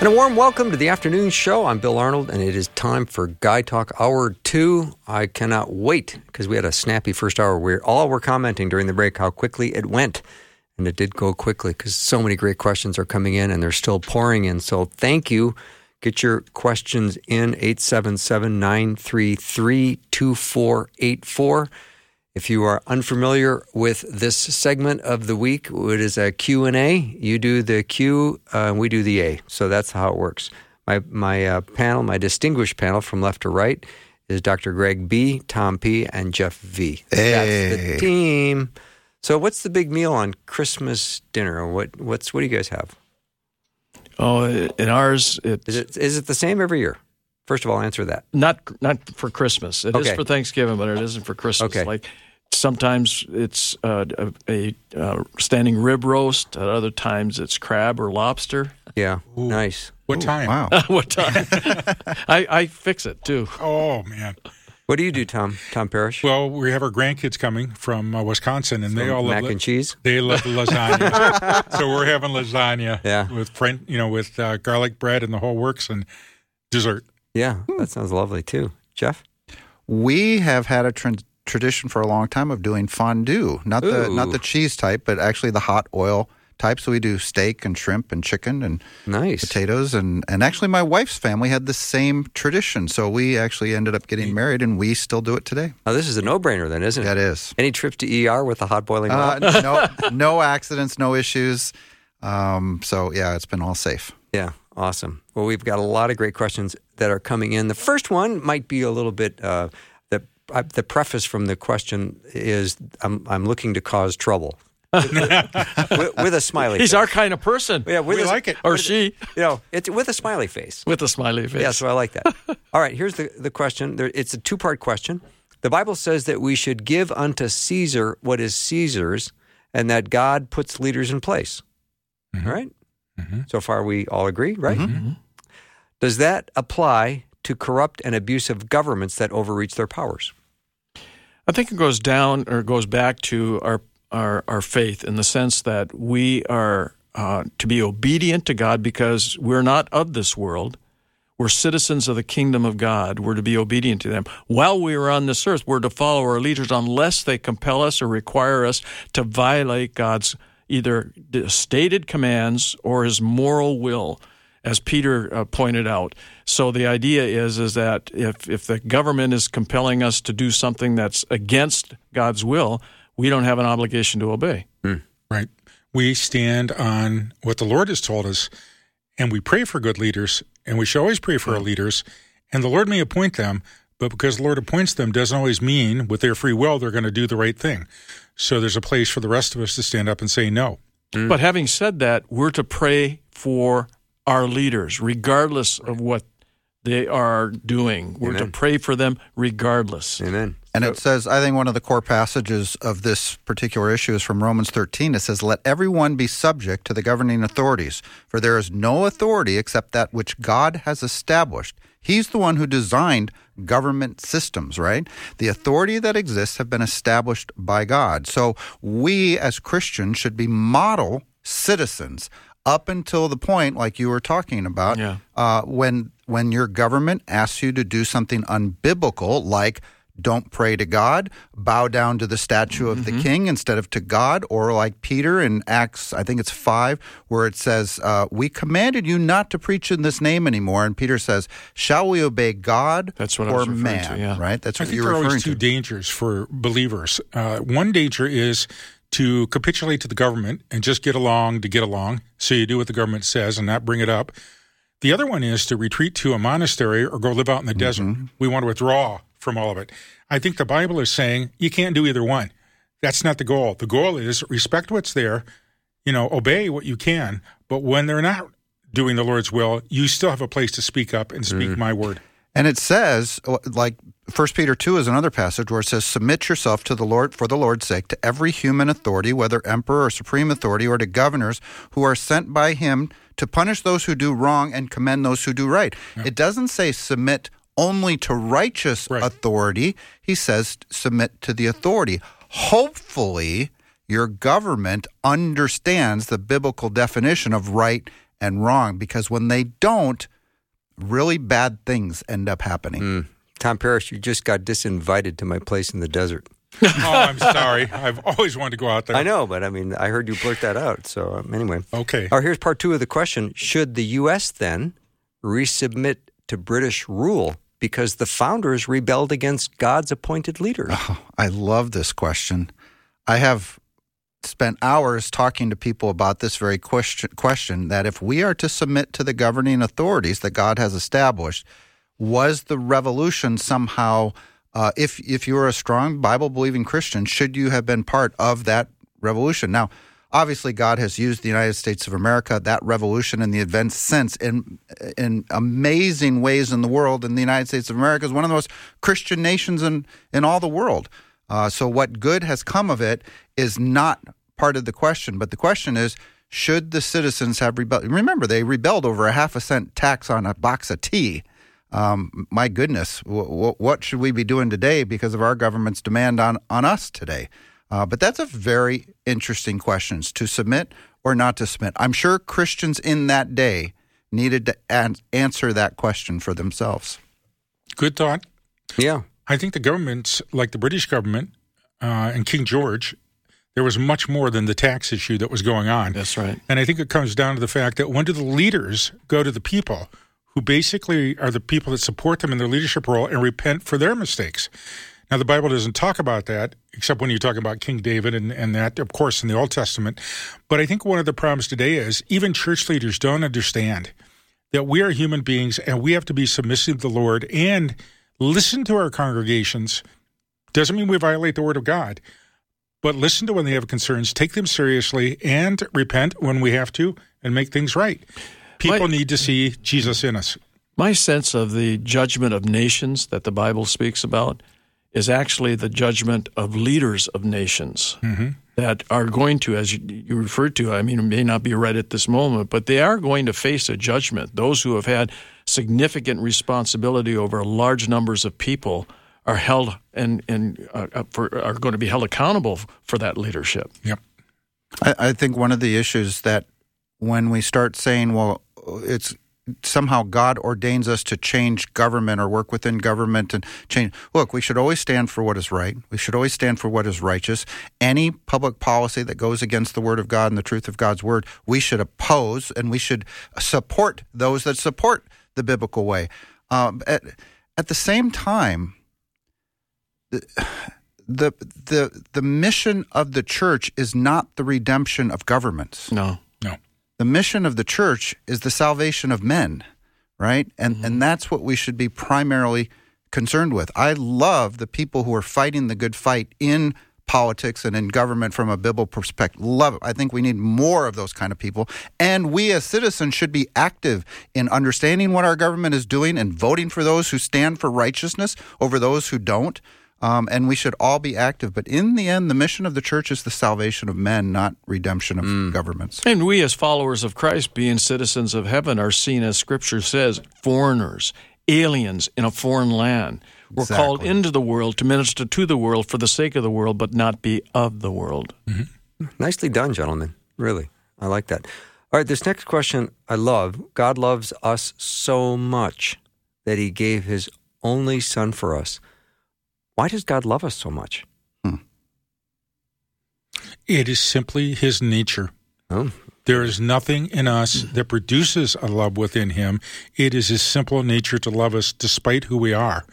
And a warm welcome to the afternoon show. I'm Bill Arnold, and it is time for Guy Talk Hour 2. I cannot wait because we had a snappy first hour where all were commenting during the break how quickly it went. And it did go quickly because so many great questions are coming in and they're still pouring in. So thank you. Get your questions in 877 933 2484. If you are unfamiliar with this segment of the week, it is a Q&A. You do the Q, uh, we do the A. So that's how it works. My, my uh, panel, my distinguished panel from left to right is Dr. Greg B., Tom P., and Jeff V. Hey. That's the team. So what's the big meal on Christmas dinner? What, what's, what do you guys have? Oh, in ours, it's Is it, is it the same every year? First of all, answer that. not not for Christmas. It is Okay. for Thanksgiving, but it isn't for Christmas. Okay. Like sometimes it's uh, a, a uh, standing rib roast. At other times it's crab or lobster. Yeah, nice. What time? Wow. what time? I, I fix it too. Oh man. What do you do, Tom? Tom Parrish? Well, we have our grandkids coming from uh, Wisconsin, and they all Mac love and cheese? They love lasagna, so we're having lasagna. Yeah. with friend, you know, with uh, garlic bread and the whole works, and dessert. Yeah, that sounds lovely too. Jeff? We have had a tran tradition for a long time of doing fondue, not the not the cheese type, but actually the hot oil type. So we do steak and shrimp and chicken and Nice. potatoes, and and actually my wife's family had the same tradition. So we actually ended up getting married, and we still do it today. Now, this is a no brainer then, isn't it? That is. Any trip to ER with the hot boiling Uh, no, no accidents, no issues. Um, so yeah, it's been all safe. Yeah, awesome. Well, we've got a lot of great questions that are coming in. The first one might be a little bit. Uh, the uh, the preface from the question is, "I'm I'm looking to cause trouble," with, with a smiley. He's face. our kind of person. yeah, with We a, like it. Or she You know, it's with a smiley face. with a smiley face. Yeah, so I like that. All right, here's the, the question. There, it's a two part question. The Bible says that we should give unto Caesar what is Caesar's, and that God puts leaders in place. Mm-hmm. All right? Mm-hmm. So far, we all agree, right? Mm-hmm. Does that apply to corrupt and abusive governments that overreach their powers? I think it goes down or goes back to our our, our faith in the sense that we are uh, to be obedient to God because we're not of this world. We're citizens of the kingdom of God. We're to be obedient to them. While we are on this earth, we're to follow our leaders unless they compel us or require us to violate God's either stated commands or his moral will as Peter uh, pointed out. So the idea is is that if if the government is compelling us to do something that's against God's will, we don't have an obligation to obey. Right. We stand on what the Lord has told us, and we pray for good leaders, and we should always pray for our leaders. And the Lord may appoint them, but because the Lord appoints them doesn't always mean with their free will they're going to do the right thing. So there's a place for the rest of us to stand up and say no. But having said that, we're to pray for our leaders regardless of what they are doing. We're Amen. to pray for them regardless. Amen. And it says, I think one of the core passages of this particular issue is from Romans 13. It says, Let everyone be subject to the governing authorities, for there is no authority except that which God has established. He's the one who designed government systems, right? The authority that exists have been established by God. So we as Christians should be model citizens up until the point, like you were talking about, Yeah. uh, when when your government asks you to do something unbiblical, like don't pray to God, bow down to the statue of the king instead of to God, or like Peter in Acts, I think it's five, where it says, uh, "We commanded you not to preach in this name anymore," and Peter says, "Shall we obey God That's what I or was referring man?" to, yeah. Right? That's I what think you're there are referring always two to. dangers for believers. Uh, one danger is to capitulate to the government and just get along to get along. So you do what the government says and not bring it up. The other one is to retreat to a monastery or go live out in the desert. Mm-hmm. We want to withdraw from all of it. I think the Bible is saying you can't do either one. That's not the goal. The goal is respect what's there, you know, obey what you can. But when they're not doing the Lord's will, you still have a place to speak up and speak mm. my word. And it says, uh, like First Peter two is another passage where it says, "Submit yourself to the Lord for the Lord's sake to every human authority, whether emperor or supreme authority, or to governors who are sent by Him to punish those who do wrong and commend those who do right." It doesn't say submit only to righteous Right. authority. He says submit to the authority. Hopefully, your government understands the biblical definition of right and wrong, because when they don't really bad things end up happening. Tom Parrish, you just got disinvited to my place in the desert. oh, I'm sorry. I've always wanted to go out there. I know, but I mean, I heard you blurt that out. So um, anyway, Okay. All right, here's part two of the question: Should the U.S. then resubmit to British rule because the founders rebelled against God's appointed leader? Oh, I love this question. I have spent hours talking to people about this very question, question that if we are to submit to the governing authorities that God has established, was the revolution somehow, uh, if, if you were a strong Bible believing Christian, should you have been part of that revolution? Now, obviously, God has used the United States of America, that revolution, and the events since in, in amazing ways in the world. And the United States of America is one of the most Christian nations in, in all the world. Uh, so, what good has come of it is not part of the question. But the question is should the citizens have rebelled? Remember, they rebelled over a half a cent tax on a box of tea. Um, my goodness, w- w- what should we be doing today because of our government's demand on, on us today? Uh, but that's a very interesting question to submit or not to submit. I'm sure Christians in that day needed to an- answer that question for themselves. Good thought. Yeah. I think the governments, like the British government uh, and King George, there was much more than the tax issue that was going on. That's right. And I think it comes down to the fact that when do the leaders go to the people who basically are the people that support them in their leadership role and repent for their mistakes? Now, the Bible doesn't talk about that, except when you're talking about King David and, and that, of course, in the Old Testament. But I think one of the problems today is even church leaders don't understand that we are human beings and we have to be submissive to the Lord and listen to our congregations. Doesn't mean we violate the Word of God, but listen to when they have concerns, take them seriously, and repent when we have to and make things right. People My- need to see Jesus in us. My sense of the judgment of nations that the Bible speaks about is actually the judgment of leaders of nations mm-hmm. that are going to, as you, you referred to, I mean, it may not be right at this moment, but they are going to face a judgment. Those who have had significant responsibility over large numbers of people are held and, and uh, for, are going to be held accountable for that leadership. Yep. I, I think one of the issues that when we start saying, well, it's somehow God ordains us to change government or work within government and change. Look, we should always stand for what is right. We should always stand for what is righteous. Any public policy that goes against the word of God and the truth of God's word, we should oppose and we should support those that support the biblical way. Um, at, at the same time, the, the the the mission of the church is not the redemption of governments. No. No. The mission of the church is the salvation of men, right? And mm-hmm. and that's what we should be primarily concerned with. I love the people who are fighting the good fight in politics and in government from a biblical perspective. Love it. I think we need more of those kind of people. And we as citizens should be active in understanding what our government is doing and voting for those who stand for righteousness over those who don't. Um, and we should all be active. But in the end, the mission of the church is the salvation of men, not redemption of mm. governments. And we, as followers of Christ, being citizens of heaven, are seen, as Scripture says, foreigners, aliens in a foreign land. We're called into the world to minister to the world for the sake of the world, but not be of the world. Mm-hmm. Mm-hmm. Nicely done, gentlemen. Really. I like that. All right, this next question I love. God loves us so much that he gave his only son for us. Why does God love us so much? Hmm. It is simply his nature. Oh, There is nothing in us that produces a love within him. It is his simple nature to love us despite who we are.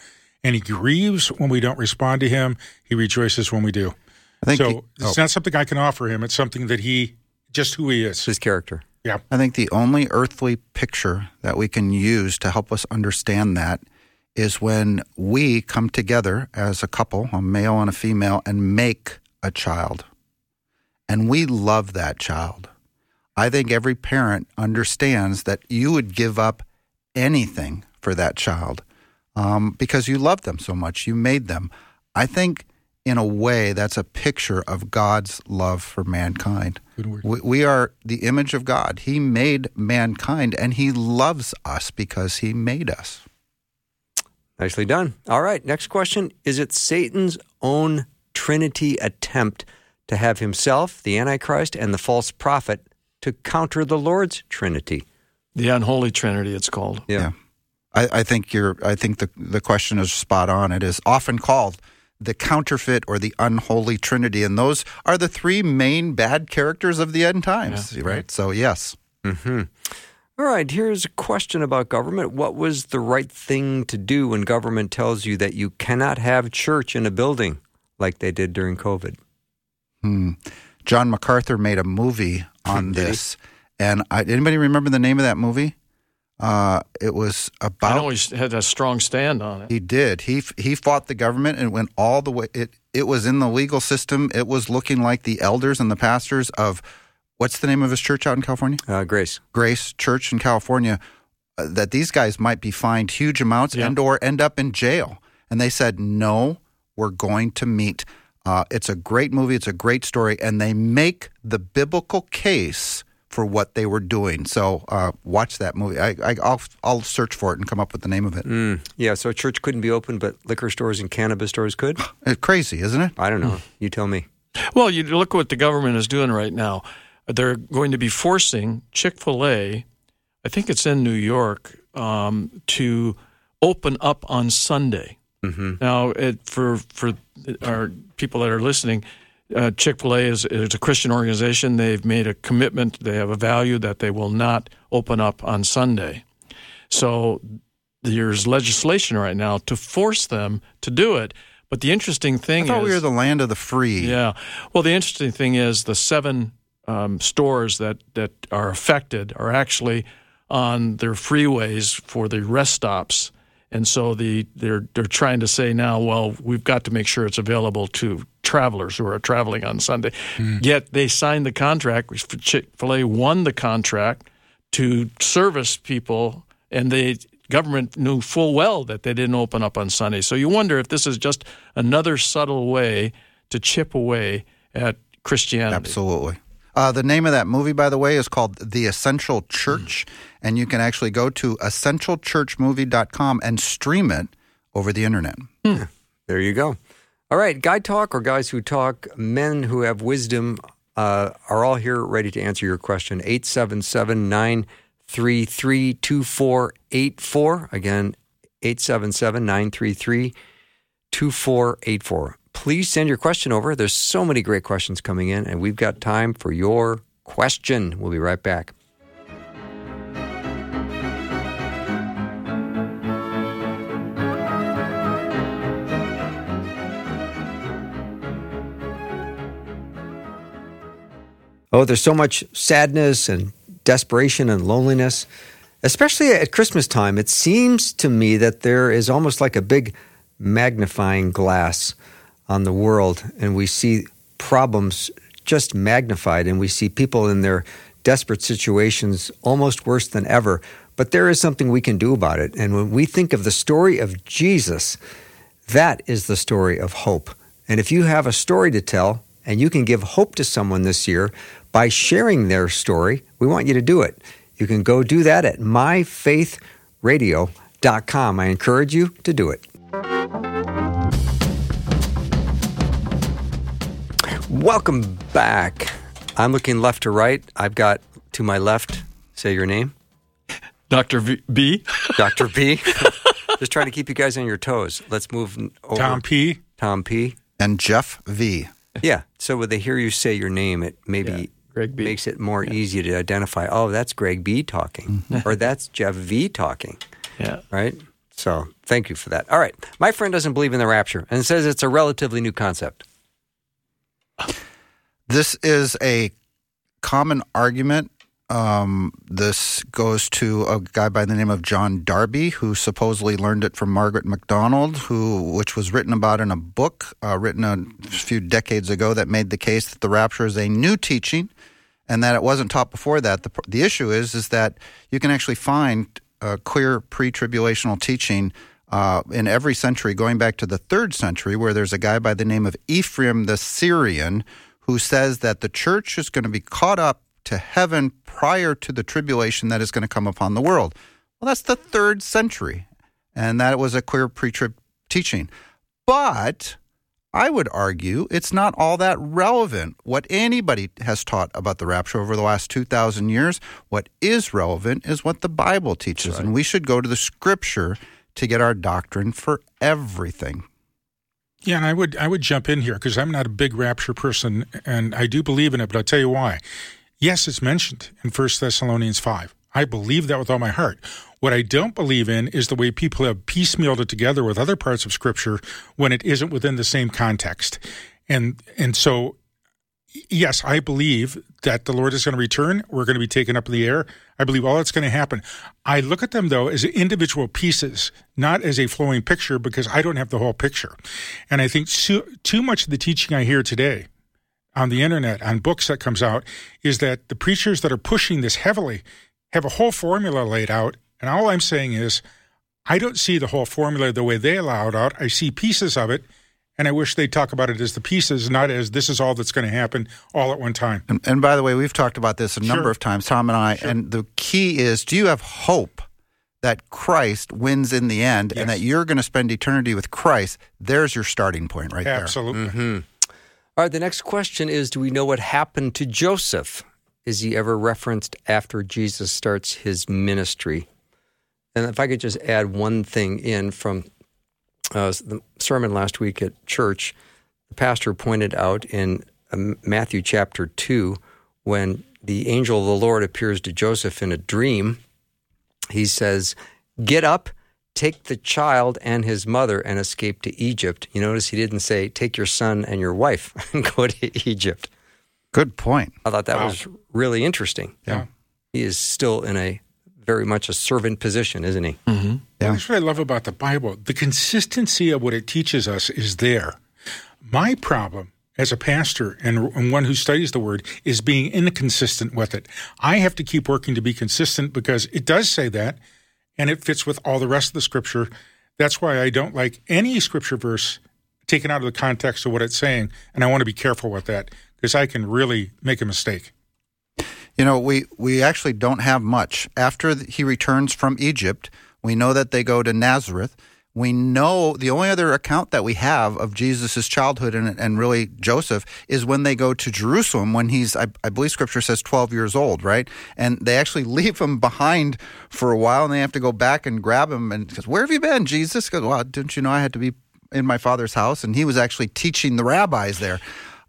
And he grieves when we don't respond to him. He rejoices when we do. I think so the- it's oh. not something I can offer him. It's something that he, just who he is. his character. Yeah. I think the only earthly picture that we can use to help us understand that is when we come together as a couple, a male and a female, and make a child. And we love that child. I think every parent understands that you would give up anything for that child um, because you love them so much. You made them. I think, in a way, that's a picture of God's love for mankind. We, we are the image of God. He made mankind and He loves us because He made us. Nicely done. All right, next question. Is it Satan's own Trinity attempt to have himself, the Antichrist, and the false prophet to counter the Lord's Trinity? The unholy trinity, it's called. Yeah. I, I think you're. I think the the question is spot on. It is often called the counterfeit or the unholy trinity, and those are the three main bad characters of the end times, right? So yes, Mm-hmm. All right, here's a question about government. What was the right thing to do when government tells you that you cannot have church in a building like they did during COVID? Hmm. John MacArthur made a movie on this, and I, anybody remember the name of that movie? Uh, it was I about know he had a strong stand on it. He did. He he fought the government and went all the way. It it was in the legal system. It was looking like the elders and the pastors of what's the name of his church out in California? Uh, Grace. Grace Church in California. Uh, that these guys might be fined huge amounts Yeah. and or end up in jail. And they said, no, we're going to meet. Uh, it's a great movie. It's a great story, and they make the biblical case for what they were doing. So uh, watch that movie. I, I, I'll I'll search for it and come up with the name of it. Mm, yeah, so a church couldn't be open, but liquor stores and cannabis stores could? It's crazy, isn't it? I don't know. You tell me. Well, you look what the government is doing right now. They're going to be forcing Chick fil A, I think it's in New York, um, to open up on Sunday. Mm-hmm. Now, it, for for our people that are listening, uh, Chick Fil A is, is a Christian organization. They've made a commitment. They have a value that they will not open up on Sunday. So there's legislation right now to force them to do it. But the interesting thing I thought is, we were the land of the free. yeah. Well, the interesting thing is the seven um, stores that, that are affected are actually on their freeways for the rest stops. And so the they're they're trying to say now, well, we've got to make sure it's available to travelers who are traveling on Sunday. Yet they signed the contract. Chick Fil A won the contract to service people, and the government knew full well that they didn't open up on Sunday. So you wonder if this is just another subtle way to chip away at Christianity. Absolutely. Uh, the name of that movie, by the way, is called The Essential Church, and you can actually go to essentialchurchmovie.com and stream it over the internet. There you go. All right, Guy Talk or Guys Who Talk, men who have wisdom uh, are all here ready to answer your question. 877 933 2484. Again, 877 933 2484. Please send your question over. There's so many great questions coming in, and we've got time for your question. We'll be right back. Oh, there's so much sadness and desperation and loneliness, especially at Christmas time. It seems to me that there is almost like a big magnifying glass on the world, and we see problems just magnified, and we see people in their desperate situations almost worse than ever. But there is something we can do about it. And when we think of the story of Jesus, that is the story of hope. And if you have a story to tell and you can give hope to someone this year by sharing their story, we want you to do it. You can go do that at myfaithradio.com. I encourage you to do it. Welcome back. I'm looking left to right. I've got to my left, say your name, Dr. V- B. Dr. B. Just trying to keep you guys on your toes. Let's move over. Tom P. Tom P. And Jeff V. Yeah. So when they hear you say your name, it maybe Yeah, Greg B. makes it more easy to identify. Oh, that's Greg B talking, mm-hmm. or that's Jeff V talking, Yeah. right? So thank you for that. All right. My friend doesn't believe in the rapture and says it's a relatively new concept. This is a common argument. Um, this goes to a guy by the name of John Darby, who supposedly learned it from Margaret MacDonald, who which was written about in a book uh, written a few decades ago that made the case that the rapture is a new teaching and that it wasn't taught before that. The, the issue is is that you can actually find uh, clear pre-tribulational teaching uh, in every century, going back to the third century, where there's a guy by the name of Ephraim the Syrian who says that the church is going to be caught up to heaven prior to the tribulation that is going to come upon the world. Well, that's the third century, and that was a clear pre-trib teaching. But I would argue it's not all that relevant what anybody has taught about the rapture over the last 2,000 years. What is relevant is what the Bible teaches, right. and we should go to the scripture to get our doctrine for everything. Yeah, and I would I would jump in here because I'm not a big rapture person, and I do believe in it. But I'll tell you why. Yes, it's mentioned in First Thessalonians five. I believe that with all my heart. What I don't believe in is the way people have piecemealed it together with other parts of Scripture when it isn't within the same context. And and so, yes, I believe that the Lord is going to return. We're going to be taken up in the air. I believe all that's going to happen. I look at them though as individual pieces, not as a flowing picture, because I don't have the whole picture. And I think too, too much of the teaching I hear today on the internet, on books that comes out, is that the preachers that are pushing this heavily have a whole formula laid out. And all I'm saying is, I don't see the whole formula the way they allow it out. I see pieces of it, and I wish they'd talk about it as the pieces, not as this is all that's going to happen all at one time. And, and by the way, we've talked about this a sure. number of times, Tom and I. Sure. And the key is do you have hope that Christ wins in the end yes. and that you're going to spend eternity with Christ? There's your starting point right Absolutely. there. Absolutely. Mm-hmm. All right, the next question is Do we know what happened to Joseph? is he ever referenced after Jesus starts his ministry? And if I could just add one thing in from uh, the sermon last week at church, the pastor pointed out in um, Matthew chapter 2 when the angel of the Lord appears to Joseph in a dream, he says, Get up, take the child and his mother and escape to Egypt. You notice he didn't say, Take your son and your wife and go to Egypt. Good point. I thought that wow. was really interesting. Yeah. He is still in a very much a servant position, isn't he? Mm-hmm. Yeah. That's what I love about the Bible. The consistency of what it teaches us is there. My problem as a pastor and, and, one who studies the word is being inconsistent with it. I have to keep working to be consistent because it does say that and it fits with all the rest of the scripture. That's why I don't like any scripture verse taken out of the context of what it's saying. And I want to be careful with that because I can really make a mistake. You know, we, we actually don't have much. After he returns from Egypt, we know that they go to Nazareth. We know the only other account that we have of Jesus' childhood and, and really Joseph is when they go to Jerusalem when he's, I, I believe scripture says 12 years old, right? And they actually leave him behind for a while and they have to go back and grab him and says, Where have you been, Jesus? He Goes, Well, didn't you know I had to be in my father's house? And he was actually teaching the rabbis there.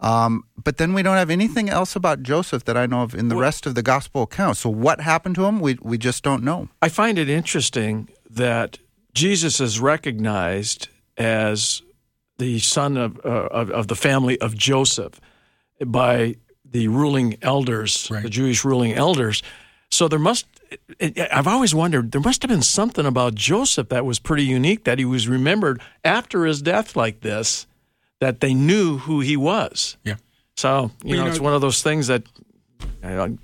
Um, but then we don't have anything else about Joseph that I know of in the well, rest of the gospel accounts. So what happened to him? We we just don't know. I find it interesting that Jesus is recognized as the son of uh, of, of, the family of Joseph by the ruling elders, right. the Jewish ruling elders. So there must I've always wondered there must have been something about Joseph that was pretty unique that he was remembered after his death like this that they knew who he was. Yeah. So you, know, you know, it's one of those things that,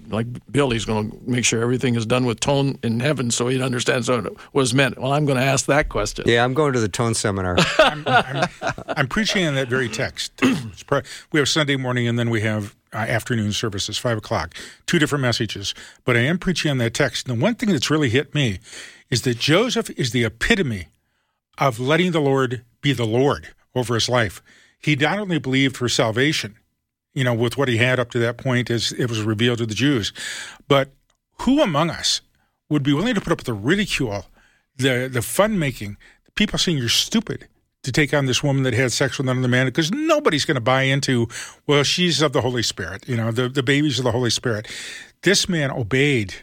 like Billy's going to make sure everything is done with tone in heaven, so he understands what was meant. Well, I'm going to ask that question. Yeah, I'm going to the tone seminar. I'm, I'm, I'm, preaching on that very text. we have Sunday morning, and then we have uh, afternoon services, five o'clock. Two different messages, but I am preaching on that text. And the one thing that's really hit me is that Joseph is the epitome of letting the Lord be the Lord over his life he not only believed for salvation, you know, with what he had up to that point as it was revealed to the Jews, but who among us would be willing to put up with the ridicule, the the fun making, the people saying you're stupid to take on this woman that had sex with another man because nobody's going to buy into, well, she's of the Holy Spirit, you know, the, the babies of the Holy Spirit. This man obeyed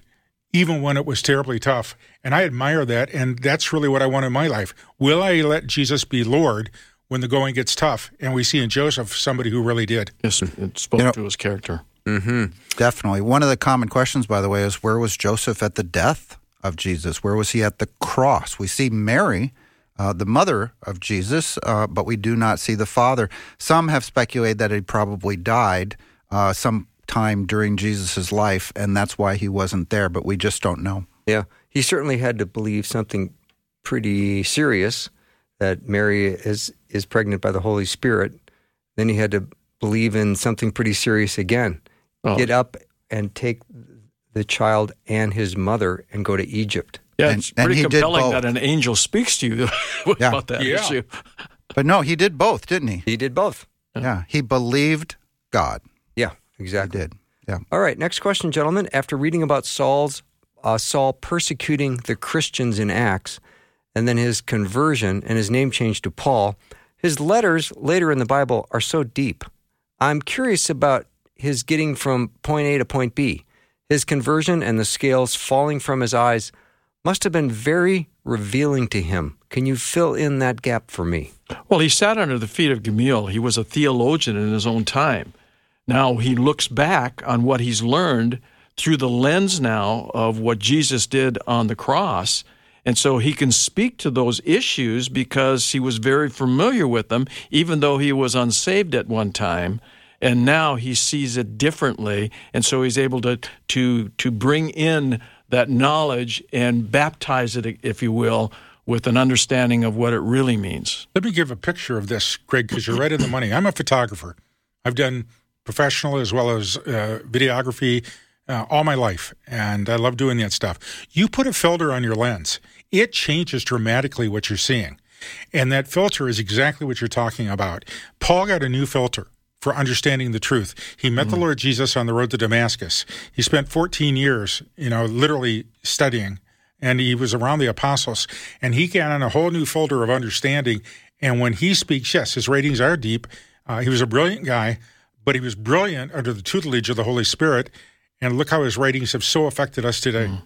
even when it was terribly tough. And I admire that. And that's really what I want in my life. Will I let Jesus be Lord when the going gets tough. And we see in Joseph somebody who really did. Yes, it spoke you know, to his character. Mm-hmm. Definitely. One of the common questions, by the way, is where was Joseph at the death of Jesus? Where was he at the cross? We see Mary. Uh, the mother of Jesus, uh, but we do not see the father. Some have speculated that he probably died. Uh, some time during Jesus' life, and that's why he wasn't there, but we just don't know. Yeah, he certainly had to believe something pretty serious that Mary is is pregnant by the Holy Spirit. Then he had to believe in something pretty serious again. Oh. Get up and take the child and his mother and go to Egypt. Yeah, And- it's and pretty he did compelling both. that an angel speaks to you Yeah. about that Yeah. issue. But no, he did both, didn't he? He did both. Yeah, he believed God. Yeah, He exactly. did. Yeah. All right, next question, gentlemen. After reading about Saul's uh, Saul persecuting the Christians in Acts, and then his conversion and his name change to Paul, his letters later in the Bible are so deep. I'm curious about his getting from point A to point B. His conversion and the scales falling from his eyes must have been very revealing to him. Can you fill in that gap for me? Well, he sat under the feet of Gamaliel. He was a theologian in his own time. Now he looks back on what he's learned through the lens now of what Jesus did on the cross. And so he can speak to those issues because he was very familiar with them, even though he was unsaved at one time. And now he sees it differently. And so he's able to, to, to bring in that knowledge and baptize it, if you will, with an understanding of what it really means. Let me give a picture of this, Greg, because you're right in the money. I'm a photographer. I've done professional as well as uh, videography uh, all my life, and I love doing that stuff. You put a filter on your lens, it changes dramatically what you're seeing. And that filter is exactly what you're talking about. Paul got a new filter for understanding the truth. He met the Lord Jesus on the road to Damascus. He spent 14 years, you know, literally studying, and he was around the apostles, and he got on a whole new folder of understanding. And when he speaks, yes, his ratings are deep. Uh, he was a brilliant guy, but he was brilliant under the tutelage of the Holy Spirit. And look how his writings have so affected us today.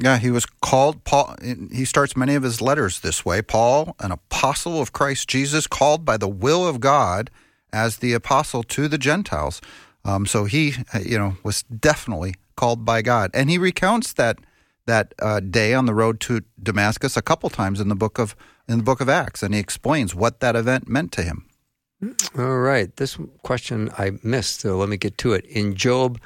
Yeah, he was called Paul. He starts many of his letters this way Paul, an apostle of Christ Jesus, called by the will of God as the apostle to the Gentiles. Um, so he, you know, was definitely called by God, and he recounts that that uh, day on the road to Damascus a couple times in the book of in the book of Acts, and he explains what that event meant to him. All right. This question I missed, so let me get to it. In Job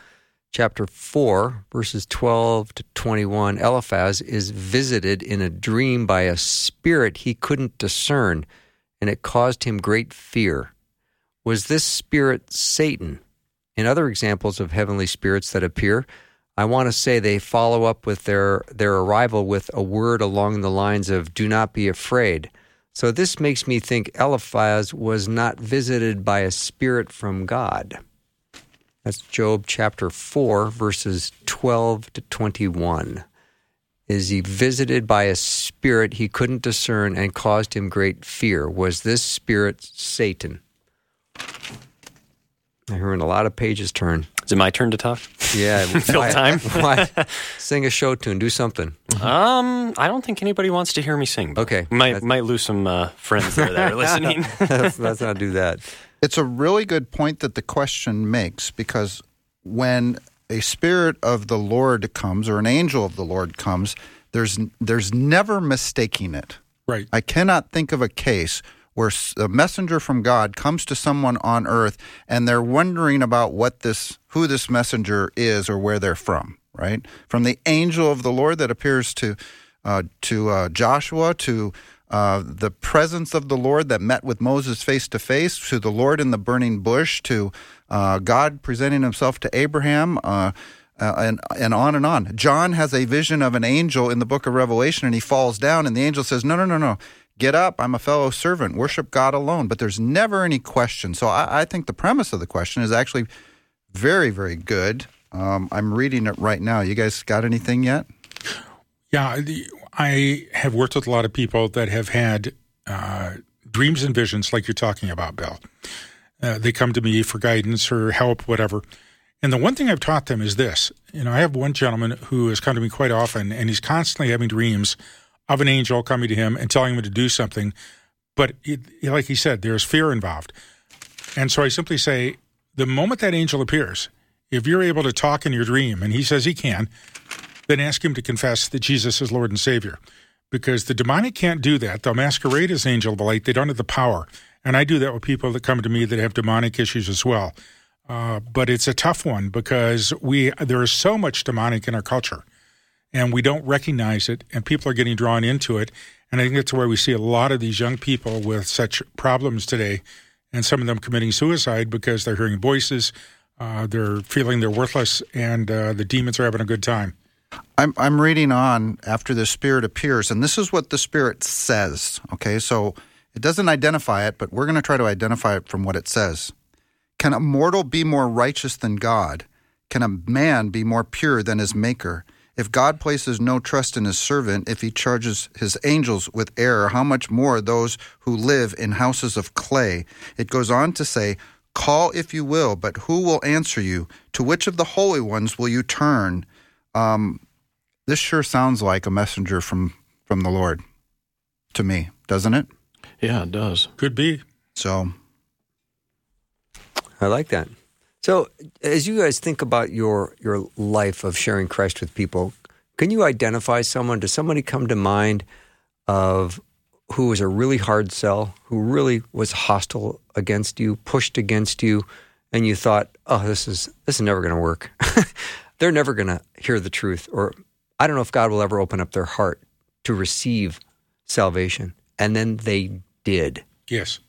chapter 4, verses 12 to 21, Eliphaz is visited in a dream by a spirit he couldn't discern, and it caused him great fear. Was this spirit Satan? In other examples of heavenly spirits that appear, I want to say they follow up with their, their arrival with a word along the lines of, Do not be afraid. So this makes me think Eliphaz was not visited by a spirit from God. That's Job chapter 4, verses 12 to 21. Is he visited by a spirit he couldn't discern and caused him great fear? Was this spirit Satan? I'm hearing a lot of pages turn. Is it my turn to talk? Yeah. Fill time? why- Sing a show tune. Do something. Um, I don't think anybody wants to hear me sing. Okay. might might lose some uh, friends there that are listening. let's, let's not do that. It's a really good point that the question makes because when a spirit of the Lord comes or an angel of the Lord comes, there's there's never mistaking it. Right. I cannot think of a case where a messenger from God comes to someone on earth and they're wondering about what this who this messenger is or where they're from, right? From the angel of the Lord that appears to uh, to uh, Joshua to uh, the presence of the Lord that met with Moses face to face, to the Lord in the burning bush, to uh, God presenting himself to Abraham, uh, uh, and, and on and on. John has a vision of an angel in the book of Revelation, and he falls down, and the angel says, No, no, no, no. Get up. I'm a fellow servant. Worship God alone. But there's never any question. So I, I think the premise of the question is actually very, very good. Um, I'm reading it right now. You guys got anything yet? Yeah, the, I have worked with a lot of people that have had uh, dreams and visions like you're talking about, Bill. Uh, they come to me for guidance or help, whatever. And the one thing I've taught them is this. You know, I have one gentleman who has come to me quite often, and he's constantly having dreams of an angel coming to him and telling him to do something. But it, like he said, there's fear involved. And so I simply say, the moment that angel appears, if you're able to talk in your dream, and he says he can, then ask him to confess that Jesus is Lord and Savior. Because the demonic can't do that. They'll masquerade as angel of light. They don't have the power. And I do that with people that come to me that have demonic issues as well. Uh, but it's a tough one because we there is so much demonic in our culture, and we don't recognize it, and people are getting drawn into it. And I think that's where we see a lot of these young people with such problems today, and some of them committing suicide because they're hearing voices, uh, they're feeling they're worthless, and uh, the demons are having a good time. I'm I'm reading on after the spirit appears, and this is what the spirit says. Okay, so it doesn't identify it, but we're going to try to identify it from what it says. Can a mortal be more righteous than God? Can a man be more pure than his maker? If God places no trust in his servant, if he charges his angels with error, how much more those who live in houses of clay? It goes on to say, Call if you will, but who will answer you? To which of the holy ones will you turn? Um, this sure sounds like a messenger from, from the Lord to me, doesn't it? Yeah, it does. Could be. So I like that. So, as you guys think about your your life of sharing Christ with people, can you identify someone? Does somebody come to mind of who was a really hard sell, who really was hostile against you, pushed against you, and you thought, "Oh, this is this is never going to work. They're never going to hear the truth," or I don't know if God will ever open up their heart to receive salvation, and then they did. Yes.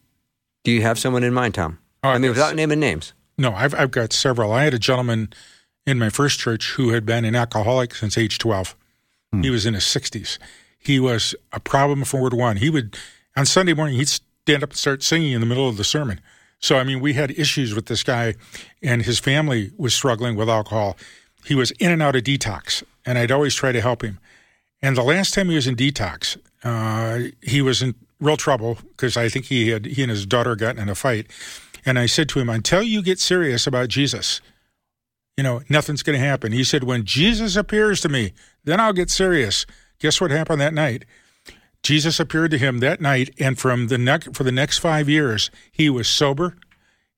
Do you have someone in mind, Tom? Oh, I mean, yes. without naming names. No, I've I've got several. I had a gentleman in my first church who had been an alcoholic since age twelve. Hmm. He was in his sixties. He was a problem from word one. He would on Sunday morning he'd stand up and start singing in the middle of the sermon. So I mean, we had issues with this guy, and his family was struggling with alcohol. He was in and out of detox, and I'd always try to help him. And the last time he was in detox, uh, he was in real trouble because I think he had he and his daughter gotten in a fight. And I said to him, until you get serious about Jesus, you know, nothing's going to happen. He said, when Jesus appears to me, then I'll get serious. Guess what happened that night? Jesus appeared to him that night, and from the next for the next five years, he was sober.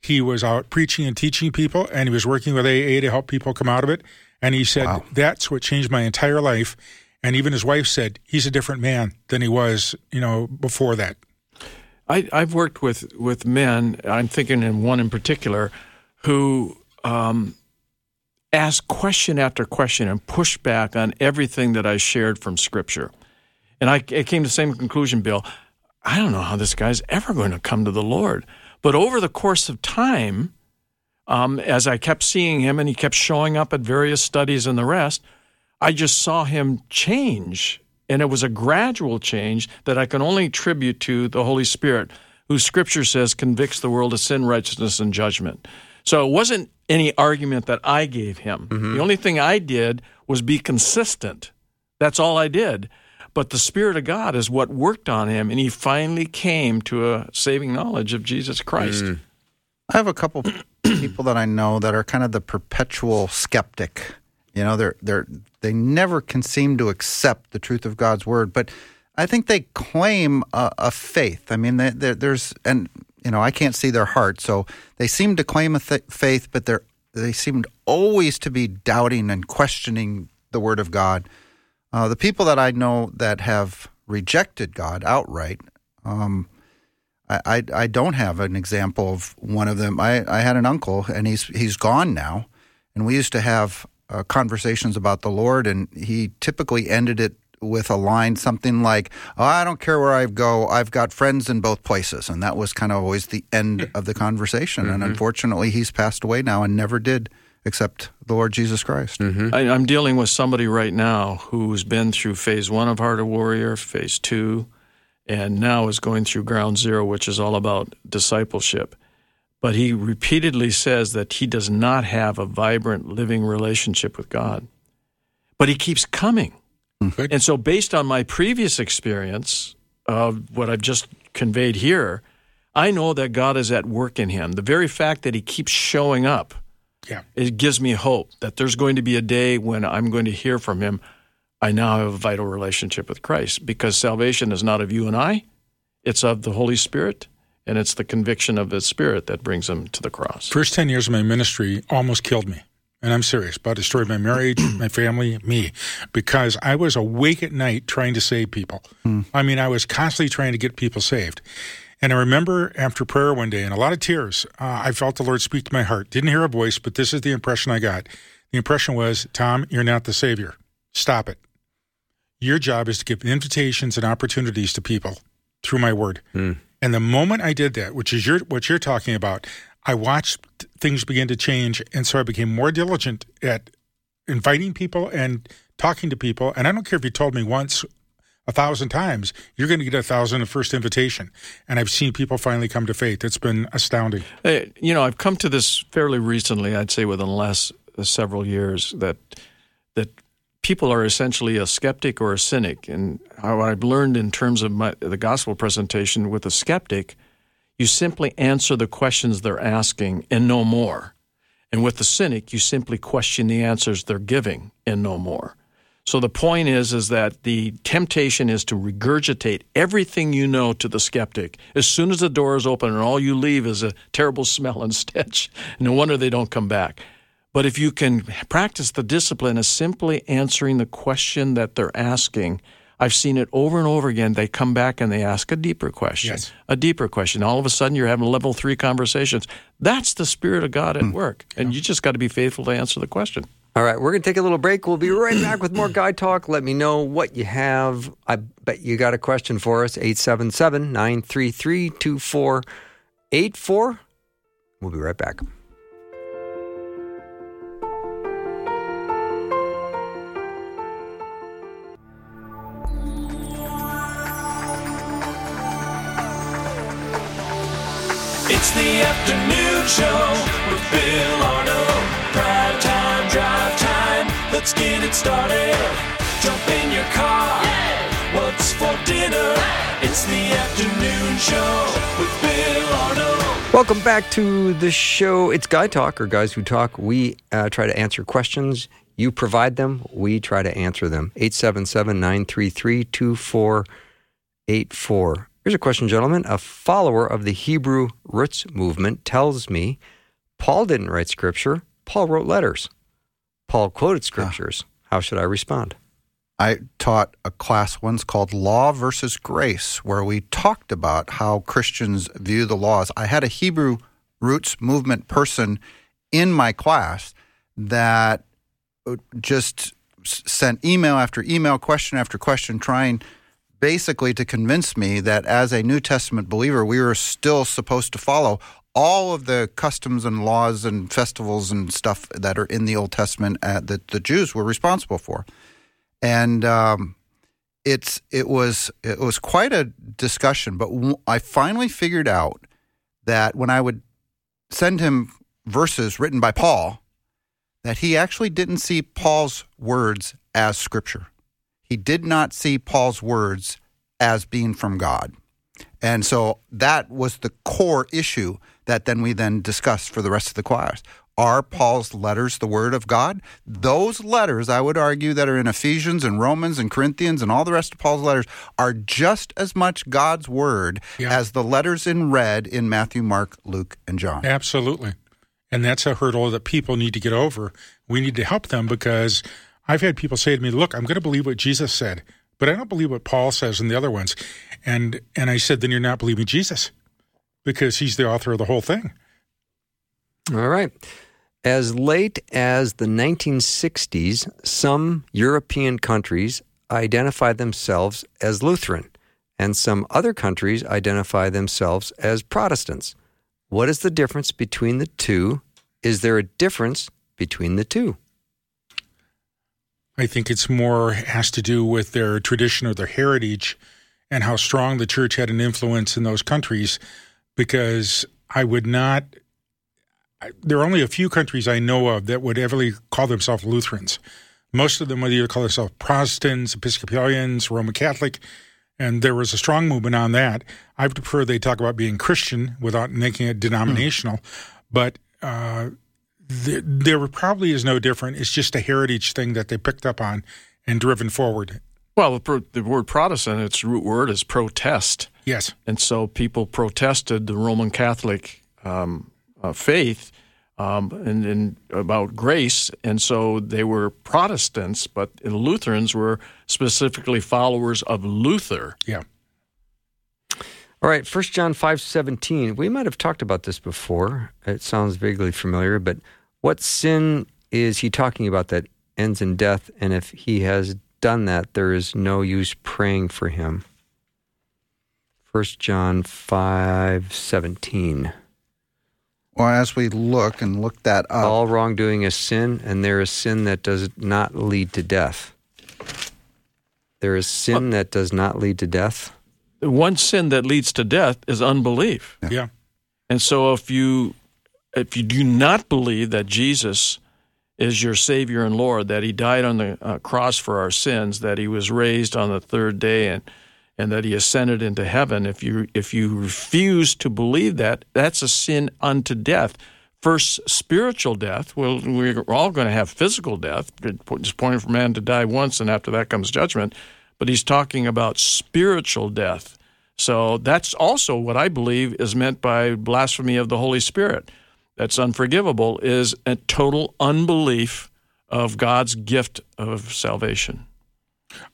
He was out preaching and teaching people, and he was working with AA to help people come out of it. And he said, Wow. "That's what changed my entire life." And even his wife said, "He's a different man than he was, you know, before that." I, I've worked with, with men, I'm thinking in one in particular, who um, ask question after question and push back on everything that I shared from Scripture. And I, I came to the same conclusion, Bill. I don't know how this guy's ever going to come to the Lord. But over the course of time, um, as I kept seeing him and he kept showing up at various studies and the rest, I just saw him change. And it was a gradual change that I can only attribute to the Holy Spirit, who Scripture says convicts the world of sin, righteousness, and judgment. So it wasn't any argument that I gave him. The only thing I did was be consistent. That's all I did. But the Spirit of God is what worked on him, and he finally came to a saving knowledge of Jesus Christ. I have a couple people that I know that are kind of the perpetual skeptic. You know, they're they're they never can seem to accept the truth of God's word, but I think they claim a, a faith. I mean, they, there's and you know I can't see their heart, so they seem to claim a th- faith, but they're they seem always to be doubting and questioning the word of God. Uh, the people that I know that have rejected God outright, um, I, I I don't have an example of one of them. I, I had an uncle, and he's he's gone now, and we used to have uh, conversations about the Lord, and he typically ended it with a line something like, oh, "I don't care where I go, I've got friends in both places," and that was kind of always the end of the conversation. And unfortunately, he's passed away now, and never did accept the Lord Jesus Christ. I, I'm dealing with somebody right now who's been through phase one of Heart of Warrior, phase two, and now is going through ground zero, which is all about discipleship. But he repeatedly says that he does not have a vibrant, living relationship with God. But he keeps coming. And so, based on my previous experience of what I've just conveyed here, I know that God is at work in him. The very fact that he keeps showing up Yeah. it gives me hope that there's going to be a day when I'm going to hear from him. I now have a vital relationship with Christ because salvation is not of you and I, it's of the Holy Spirit, and it's the conviction of the Spirit that brings them to the cross. First 10 years of my ministry almost killed me. And I'm serious about destroyed my marriage, my family, me, because I was awake at night trying to save people. I mean, I was constantly trying to get people saved. And I remember after prayer one day, and a lot of tears, uh, I felt the Lord speak to my heart. Didn't hear a voice, but this is the impression I got. The impression was, Tom, you're not the Savior. Stop it. Your job is to give invitations and opportunities to people through my word. Hmm. And the moment I did that, which is your, what you're talking about, I watched things begin to change. And so I became more diligent at inviting people and talking to people. And I don't care if you told me once, a thousand times, you're going to get a thousand the first invitation. And I've seen people finally come to faith. It's been astounding. Hey, you know, I've come to this fairly recently. I'd say within the last several years that that people are essentially a skeptic or a cynic. And how I've learned in terms of my, the gospel presentation with a skeptic, you simply answer the questions they're asking and no more. And with the cynic, you simply question the answers they're giving and no more. So the point is is that the temptation is to regurgitate everything you know to the skeptic as soon as the door is open and all you leave is a terrible smell and stench. No wonder they don't come back. But if you can practice the discipline of simply answering the question that they're asking, I've seen it over and over again. They come back and they ask a deeper question, Yes. a deeper question. All of a sudden, you're having level three conversations. That's the Spirit of God at hmm. work. And you just got to be faithful to answer the question. All right, we're going to take a little break. We'll be right back with more Guy Talk. Let me know what you have. I bet you got a question for us. 877 933 2484. We'll be right back. It's the afternoon show with Bill Arnold. Drive time, drive time. Let's get it started. Jump in your car. What's for dinner? It's the afternoon show with Bill Arnold. Welcome back to the show. It's Guy Talk, or Guys Who Talk. We uh, try to answer questions. You provide them, we try to answer them. 877 933 2484. Here's a question, gentlemen. A follower of the Hebrew Roots movement tells me Paul didn't write scripture, Paul wrote letters. Paul quoted scriptures. How should I respond? I taught a class once called Law versus Grace, where we talked about how Christians view the laws. I had a Hebrew roots movement person in my class that uh, just sent email after email, question after question, trying basically to convince me that as a New Testament believer, we were still supposed to follow all of the customs and laws and festivals and stuff that are in the Old Testament uh, that the Jews were responsible for and um, it's it was it was quite a discussion. But I finally figured out that when I would send him verses written by Paul, that he actually didn't see Paul's words as scripture. He did not see Paul's words as being from God. And so that was the core issue that then we then discussed for the rest of the class. Are Paul's letters the word of God? Those letters, I would argue, that are in Ephesians and Romans and Corinthians and all the rest of Paul's letters are just as much God's word Yeah. as the letters in red in Matthew, Mark, Luke, and John. Absolutely. And that's a hurdle that people need to get over. We need to help them because I've had people say to me, "Look, I'm going to believe what Jesus said, but I don't believe what Paul says and the other ones." And and I said, "Then you're not believing Jesus because he's the author of the whole thing." All right. As late as the 1960s, some European countries identify themselves as Lutheran, and some other countries identify themselves as Protestants. What is the difference between the two? Is there a difference between the two? I think it's more has to do with their tradition or their heritage and how strong the church had an influence in those countries because I would not there are only a few countries I know of that would ever call themselves Lutherans. Most of them would either call themselves Protestants, Episcopalians, Roman Catholic, and there was a strong movement on that. I prefer they talk about being Christian without making it denominational, but uh, th- there probably is no different. It's just a heritage thing that they picked up on and driven forward. Well, the, the word Protestant, its root word is protest. Yes. And so people protested the Roman Catholic um, uh, faith um, and, and about grace, and so they were Protestants, but the Lutherans were specifically followers of Luther. Yeah. All right, 1 John 5 17. We might have talked about this before. It sounds vaguely familiar, but what sin is he talking about that ends in death? And if he has done that, there is no use praying for him. 1 John 5 17. Well, as we look and look that up, All wrongdoing is sin, and there is sin that does not lead to death. There is sin that does not lead to death. One sin that leads to death is unbelief. Yeah. And so if you if you do not believe that Jesus is your Savior and Lord, that He died on the uh, cross for our sins, that He was raised on the third day, and and that He ascended into heaven, if you if you refuse to believe that, that's a sin unto death. First, spiritual death. Well, we're all going to have physical death. It's pointing for man to die once, and after that comes judgment. But He's talking about spiritual death. So that's also what I believe is meant by blasphemy of the Holy Spirit. That's unforgivable is a total unbelief of God's gift of salvation.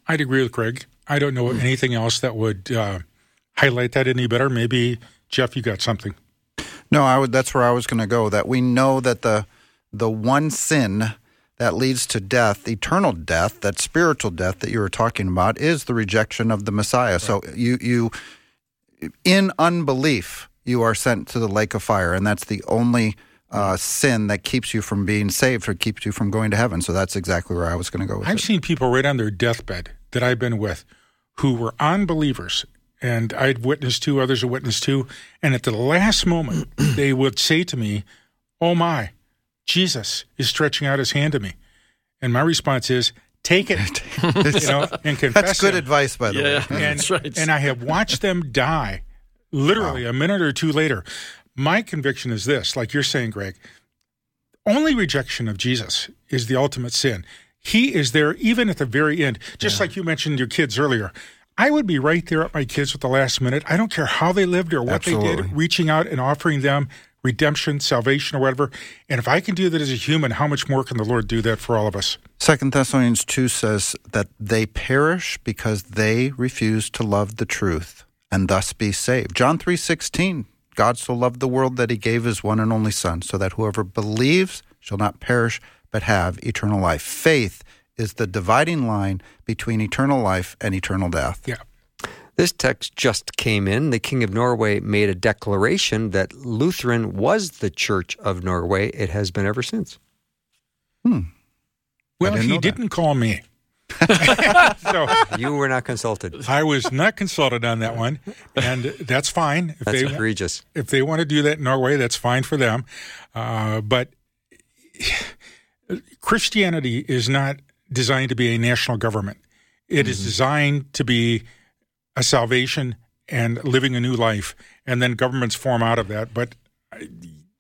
I'd agree with Greg. I don't know anything else that would uh, highlight that any better. Maybe, Jeff, you got something. No, I would. That's where I was going to go. That we know that the the one sin that leads to death, eternal death, that spiritual death that you were talking about, is the rejection of the Messiah. So you you in unbelief you are sent to the lake of fire, and that's the only uh, sin that keeps you from being saved or keeps you from going to heaven. So that's exactly where I was going to go with I've it. seen people right on their deathbed that I've been with who were unbelievers, and I'd witnessed to, others have witnessed to, and at the last moment, they would say to me, Oh my, Jesus is stretching out his hand to me. And my response is, Take it, you know, and confess. That's good him. advice, by the way. and, That's right. and I have watched them die literally a minute or two later. My conviction is this, like you're saying, Greg, only rejection of Jesus is the ultimate sin. He is there even at the very end, just like you mentioned your kids earlier. I would be right there at my kids at the last minute. I don't care how they lived or what they did, reaching out and offering them redemption, salvation, or whatever. And if I can do that as a human, how much more can the Lord do that for all of us? Second Thessalonians 2 says that they perish because they refuse to love the truth and thus be saved. John 3:16 God so loved the world that he gave his one and only son so that whoever believes shall not perish but have eternal life. Faith is the dividing line between eternal life and eternal death. Yeah. This text just came in. The King of Norway made a declaration that Lutheran was the Church of Norway. It has been ever since. Hmm. Well, didn't he that. didn't call me. So You were not consulted. I was not consulted on that one, and that's fine. If That's they egregious. if they want to do that in Norway, that's fine for them. Uh, but Christianity is not designed to be a national government. It is designed to be a salvation and living a new life, and then governments form out of that. But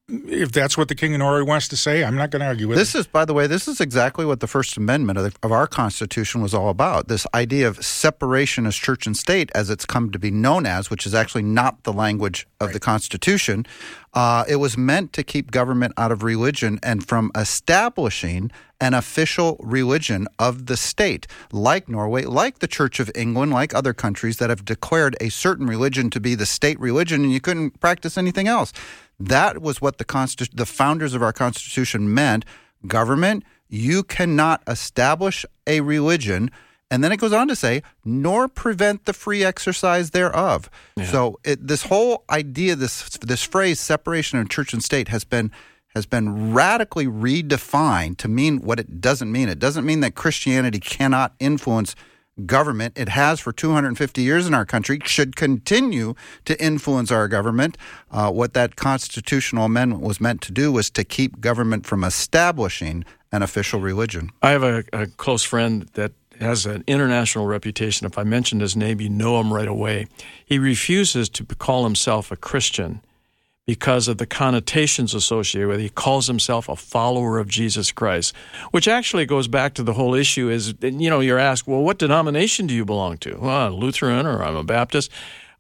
if that's what the King of Norway wants to say, I'm not going to argue with it. This is, by the way, this is exactly what the First Amendment of, the, of our Constitution was all about. This idea of separation as church and state, as it's come to be known as, which is actually not the language of the Constitution. Uh, it was meant to keep government out of religion and from establishing an official religion of the state, like Norway, like the Church of England, like other countries that have declared a certain religion to be the state religion, and you couldn't practice anything else. That was what the Constitu- the founders of our Constitution meant. Government, you cannot establish a religion. And then it goes on to say, nor prevent the free exercise thereof. So it, this whole idea, this this phrase, separation of church and state, has been has been radically redefined to mean what it doesn't mean. It doesn't mean that Christianity cannot influence government. It has for 250 years in our country, should continue to influence our government. Uh, what that constitutional amendment was meant to do was to keep government from establishing an official religion. I have a, a close friend that has an international reputation. If I mention his name, you know him right away. He refuses to call himself a Christian because of the connotations associated with it. He calls himself a follower of Jesus Christ, which actually goes back to the whole issue is, you know, you're asked, well, what denomination do you belong to? Well, I'm Lutheran or I'm a Baptist.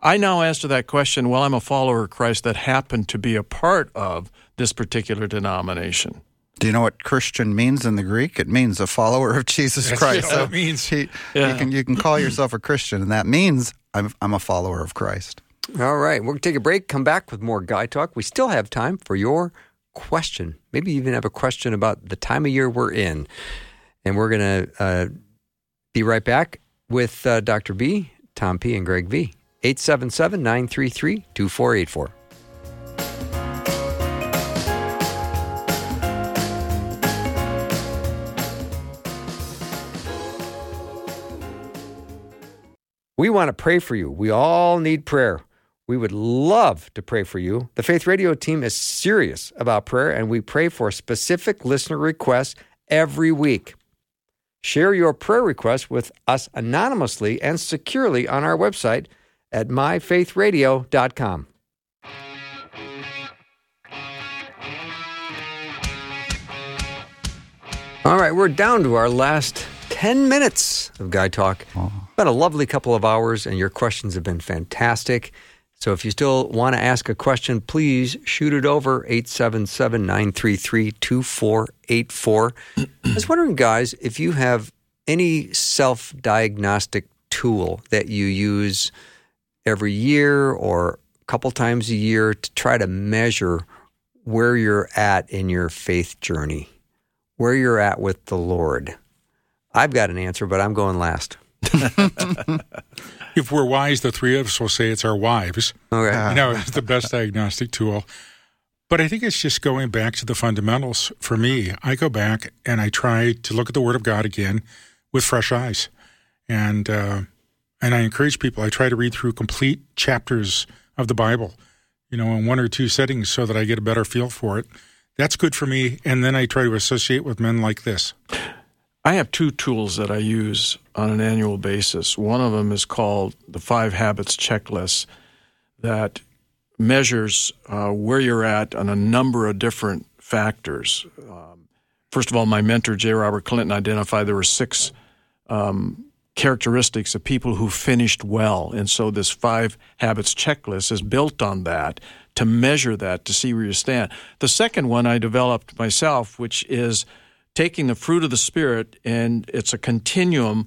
I now answer that question, well, I'm a follower of Christ that happened to be a part of this particular denomination. Do you know what Christian means in the Greek? It means a follower of Jesus That's Christ. what it means. he- Yeah. you can you can call yourself a Christian, and that means I'm I'm a follower of Christ. All right, we're going to take a break, come back with more Guy Talk. We still have time for your question. Maybe you even have a question about the time of year we're in. And we're going to uh, be right back with uh, Dr. B, Tom P., and Greg V. 877 933 2484. We want to pray for you. We all need prayer. We would love to pray for you. The Faith Radio team is serious about prayer, and we pray for specific listener requests every week. Share your prayer requests with us anonymously and securely on our website at myfaithradio.com. All right, we're down to our last 10 minutes of Guy Talk. Been a lovely couple of hours, and your questions have been fantastic. So if you still want to ask a question, please shoot it over 877 933 2484. I was wondering, guys, if you have any self diagnostic tool that you use every year or a couple times a year to try to measure where you're at in your faith journey, where you're at with the Lord. I've got an answer, but I'm going last. If we're wise, the three of us will say it's our wives. Okay. You know, it's the best diagnostic tool. But I think it's just going back to the fundamentals. For me, I go back and I try to look at the Word of God again with fresh eyes, and uh, and I encourage people. I try to read through complete chapters of the Bible, you know, in one or two settings, so that I get a better feel for it. That's good for me. And then I try to associate with men like this. I have two tools that I use on an annual basis. One of them is called the Five Habits Checklist that measures uh, where you're at on a number of different factors. Um, first of all, my mentor, J. Robert Clinton, identified there were six um, characteristics of people who finished well. And so this Five Habits Checklist is built on that to measure that, to see where you stand. The second one I developed myself, which is taking the fruit of the Spirit, and it's a continuum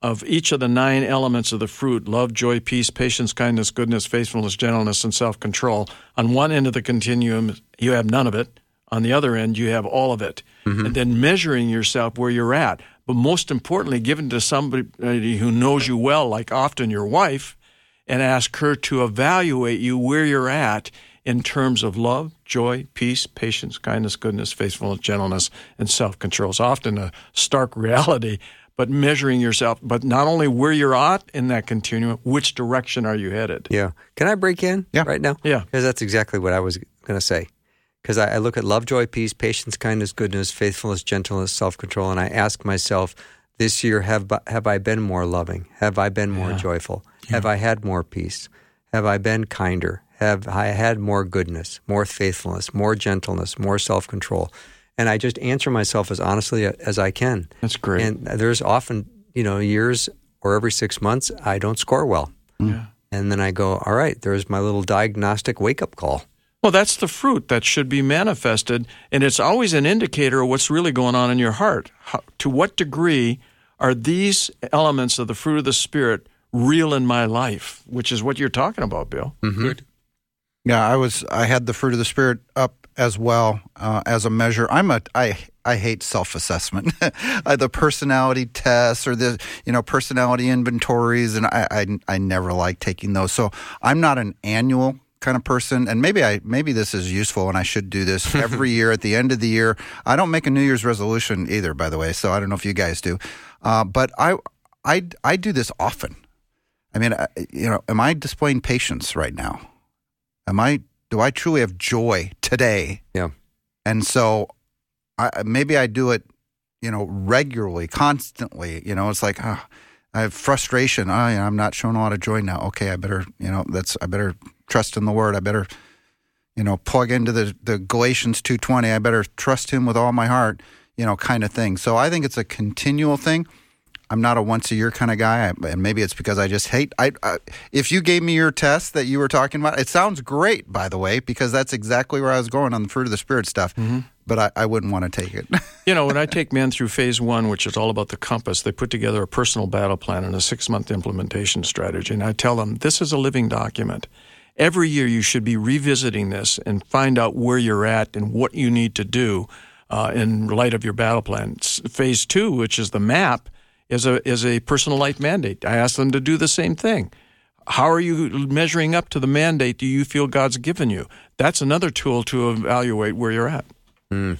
of each of the nine elements of the fruit love, joy, peace, patience, kindness, goodness, faithfulness, gentleness, and self control. On one end of the continuum, you have none of it. On the other end, you have all of it. Mm-hmm. And then measuring yourself where you're at. But most importantly, given to somebody who knows you well, like often your wife, and ask her to evaluate you where you're at in terms of love, joy, peace, patience, kindness, goodness, faithfulness, gentleness, and self control. It's often a stark reality, but measuring yourself, but not only where you're at in that continuum, which direction are you headed? Yeah. Can I break in Yeah. right now? Yeah. Because that's exactly what I was going to say. Because I, I look at love, joy, peace, patience, kindness, goodness, faithfulness, gentleness, self control, and I ask myself, this year, have have I been more loving? Have I been more joyful? Have I had more peace? Have I been kinder? Have I had more goodness, more faithfulness, more gentleness, more self control? And I just answer myself as honestly uh, as I can. That's great. And there's often, you know, years or every six months, I don't score well. Mm. yeah. And then I go, all right, there's my little diagnostic wake up call. Well, that's the fruit that should be manifested, and it's always an indicator of what's really going on in your heart. How, to what degree are these elements of the fruit of the Spirit real in my life? Which is what you're talking about, Bill. Mm-hmm. Good. Yeah, I was. I had the fruit of the spirit up as well uh, as a measure. I'm a. I I hate self assessment, uh, the personality tests or the you know personality inventories, and I, I I never like taking those. So I'm not an annual kind of person, and maybe I maybe this is useful, and I should do this every year at the end of the year. I don't make a New Year's resolution either, by the way. So I don't know if you guys do, uh, but I I I do this often. I mean, I, you know, am I displaying patience right now? Am I? Do I truly have joy today? Yeah. And so, I maybe I do it, you know, regularly, constantly. You know, it's like ah, I have frustration. Oh, yeah, I'm not showing a lot of joy now. Okay, I better, you know, that's I better trust in the Word. I better, you know, plug into the the Galatians two twenty. I better trust Him with all my heart. You know, kind of thing. So I think it's a continual thing. I'm not a once a year kind of guy, and maybe it's because I just hate. I, I if you gave me your test that you were talking about, it sounds great, by the way, because that's exactly where I was going on the fruit of the spirit stuff. But I, I wouldn't want to take it. You know, when I take men through phase one, which is all about the compass, they put together a personal battle plan and a six month implementation strategy. And I tell them this is a living document. every year you should be revisiting this and find out where you're at and what you need to do uh, in light of your battle plan. S- Phase two, which is the map, is a is a personal life mandate. I ask them to do the same thing. How are you measuring up to the mandate do you feel God's given you? That's another tool to evaluate where you're at. Hmm.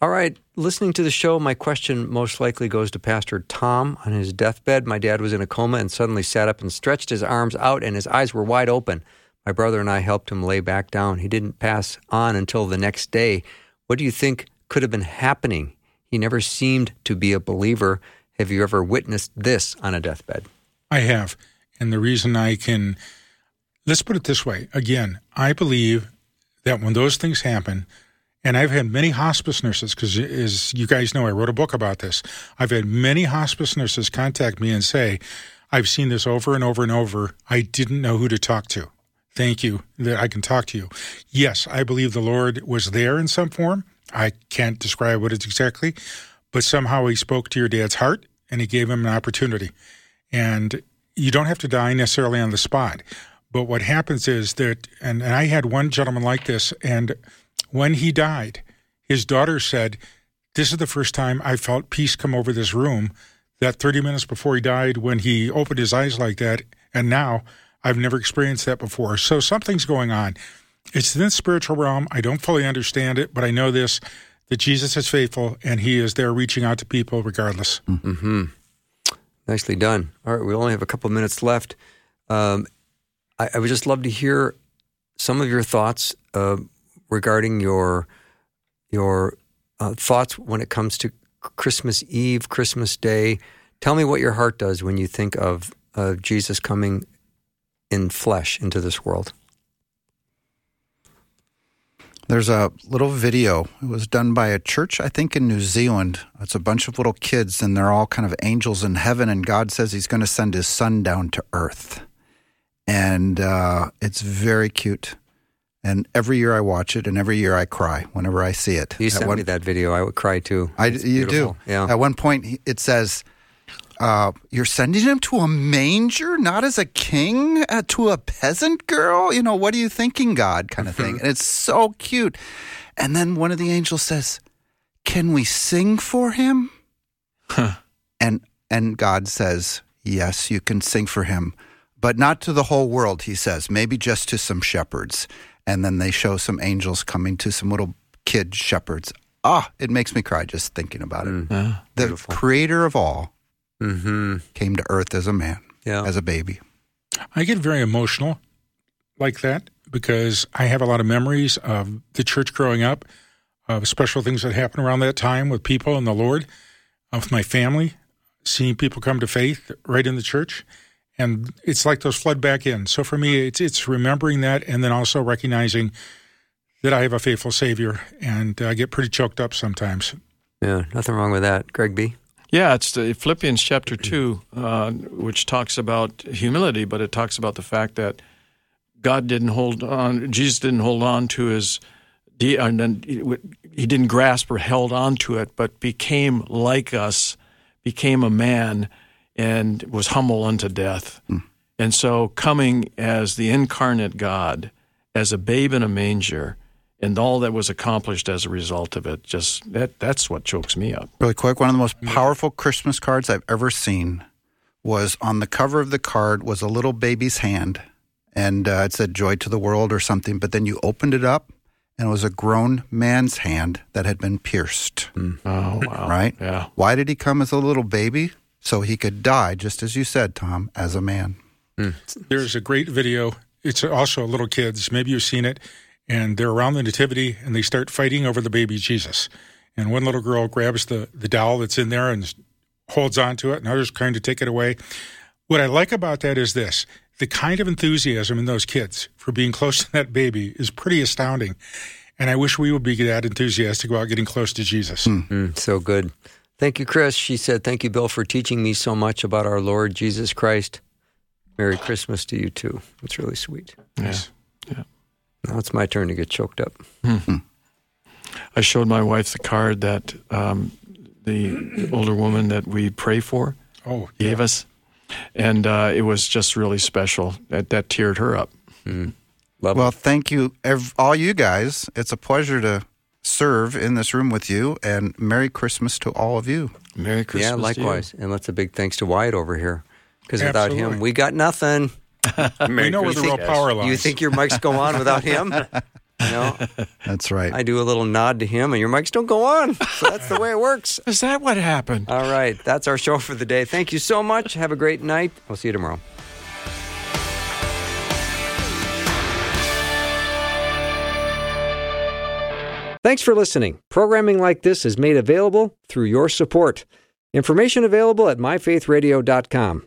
All right, listening to the show, my question most likely goes to Pastor Tom on his deathbed. My dad was in a coma and suddenly sat up and stretched his arms out, and his eyes were wide open. My brother and I helped him lay back down. He didn't pass on until the next day. What do you think could have been happening? He never seemed to be a believer. Have you ever witnessed this on a deathbed? I have. And the reason I can, let's put it this way again, I believe that when those things happen, and I've had many hospice nurses, because as you guys know, I wrote a book about this. I've had many hospice nurses contact me and say, I've seen this over and over and over. I didn't know who to talk to. Thank you that I can talk to you. Yes, I believe the Lord was there in some form. I can't describe what it's exactly, but somehow he spoke to your dad's heart and he gave him an opportunity. And you don't have to die necessarily on the spot. But what happens is that, and, and I had one gentleman like this, and when he died, his daughter said, This is the first time I felt peace come over this room. That 30 minutes before he died, when he opened his eyes like that, and now I've never experienced that before. So something's going on. It's in the spiritual realm. I don't fully understand it, but I know this that Jesus is faithful and he is there reaching out to people regardless. Mm-hmm. Nicely done. All right, we only have a couple minutes left. Um, I, I would just love to hear some of your thoughts uh, regarding your your uh, thoughts when it comes to Christmas Eve, Christmas Day. Tell me what your heart does when you think of of Jesus coming in flesh into this world. There's a little video. It was done by a church, I think, in New Zealand. It's a bunch of little kids, and they're all kind of angels in heaven. And God says He's going to send His Son down to earth, and uh, it's very cute. And every year I watch it, and every year I cry whenever I see it. You At sent one- me that video. I would cry too. I, It's you beautiful. do. Yeah. At one point, it says, uh, "You're sending him to a manger, not as a king, uh, to a peasant girl. You know, what are you thinking, God?" Kind of thing. and it's so cute. And then one of the angels says, "Can we sing for him?" And and God says, "Yes, you can sing for him, but not to the whole world." He says, "Maybe just to some shepherds." And then they show some angels coming to some little kid shepherds. Ah, it makes me cry just thinking about it. Yeah. the beautiful. creator of all Mm-hmm. came to earth as a man, Yeah. as a baby. I get very emotional like that because I have a lot of memories of the church growing up, of special things that happened around that time with people and the Lord, with my family, seeing people come to faith right in the church. And it's like those flood back in. So for me, it's it's remembering that and then also recognizing that I have a faithful Savior, and I get pretty choked up sometimes. yeah. Nothing wrong with that. Greg B. Yeah, it's the Philippians chapter 2, uh, which talks about humility, but it talks about the fact that God didn't hold on, Jesus didn't hold on to his, then he didn't grasp or held on to it, but became like us, became a man, and was humble unto death. And so, coming as the incarnate God, as a babe in a manger, and all that was accomplished as a result of it, just that, that's what chokes me up. Really quick, one of the most powerful Christmas cards I've ever seen was on the cover of the card was a little baby's hand, and uh, it said "Joy to the World" or something. But then you opened it up, and it was a grown man's hand that had been pierced. Oh, wow. Right? Yeah. Why did he come as a little baby? So he could die, just as you said, Tom, as a man. There's a great video. It's also a little kids. Maybe you've seen it. And they're around the nativity and they start fighting over the baby Jesus. And one little girl grabs the, the doll that's in there and holds on to it, and others trying to take it away. What I like about that is this the kind of enthusiasm in those kids for being close to that baby is pretty astounding. And I wish we would be that enthusiastic about getting close to Jesus. Mm, so good. Thank you, Chris. She said, Thank you, Bill, for teaching me so much about our Lord Jesus Christ. Merry Christmas to you, too. It's really sweet. Yes. Now it's my turn to get choked up. I showed my wife the card that um, the older woman that we pray for Oh, gave us, and uh, it was just really special. That that teared her up. Lovely. Well, thank you, ev- all you guys. It's a pleasure to serve in this room with you, and Merry Christmas to all of you. Merry Christmas. yeah, to you. likewise. And let's a big thanks to Wyatt over here. Because without him, we got nothing. we know where the real power lies. You think your mics go on without him? You know, That's right. I do a little nod to him, and your mics don't go on. So that's the way it works. Is that what happened? All right, that's our show for the day. Thank you so much. Have a great night. We'll see you tomorrow. Thanks for listening. Programming like this is made available through your support. Information available at myfaithradio.com.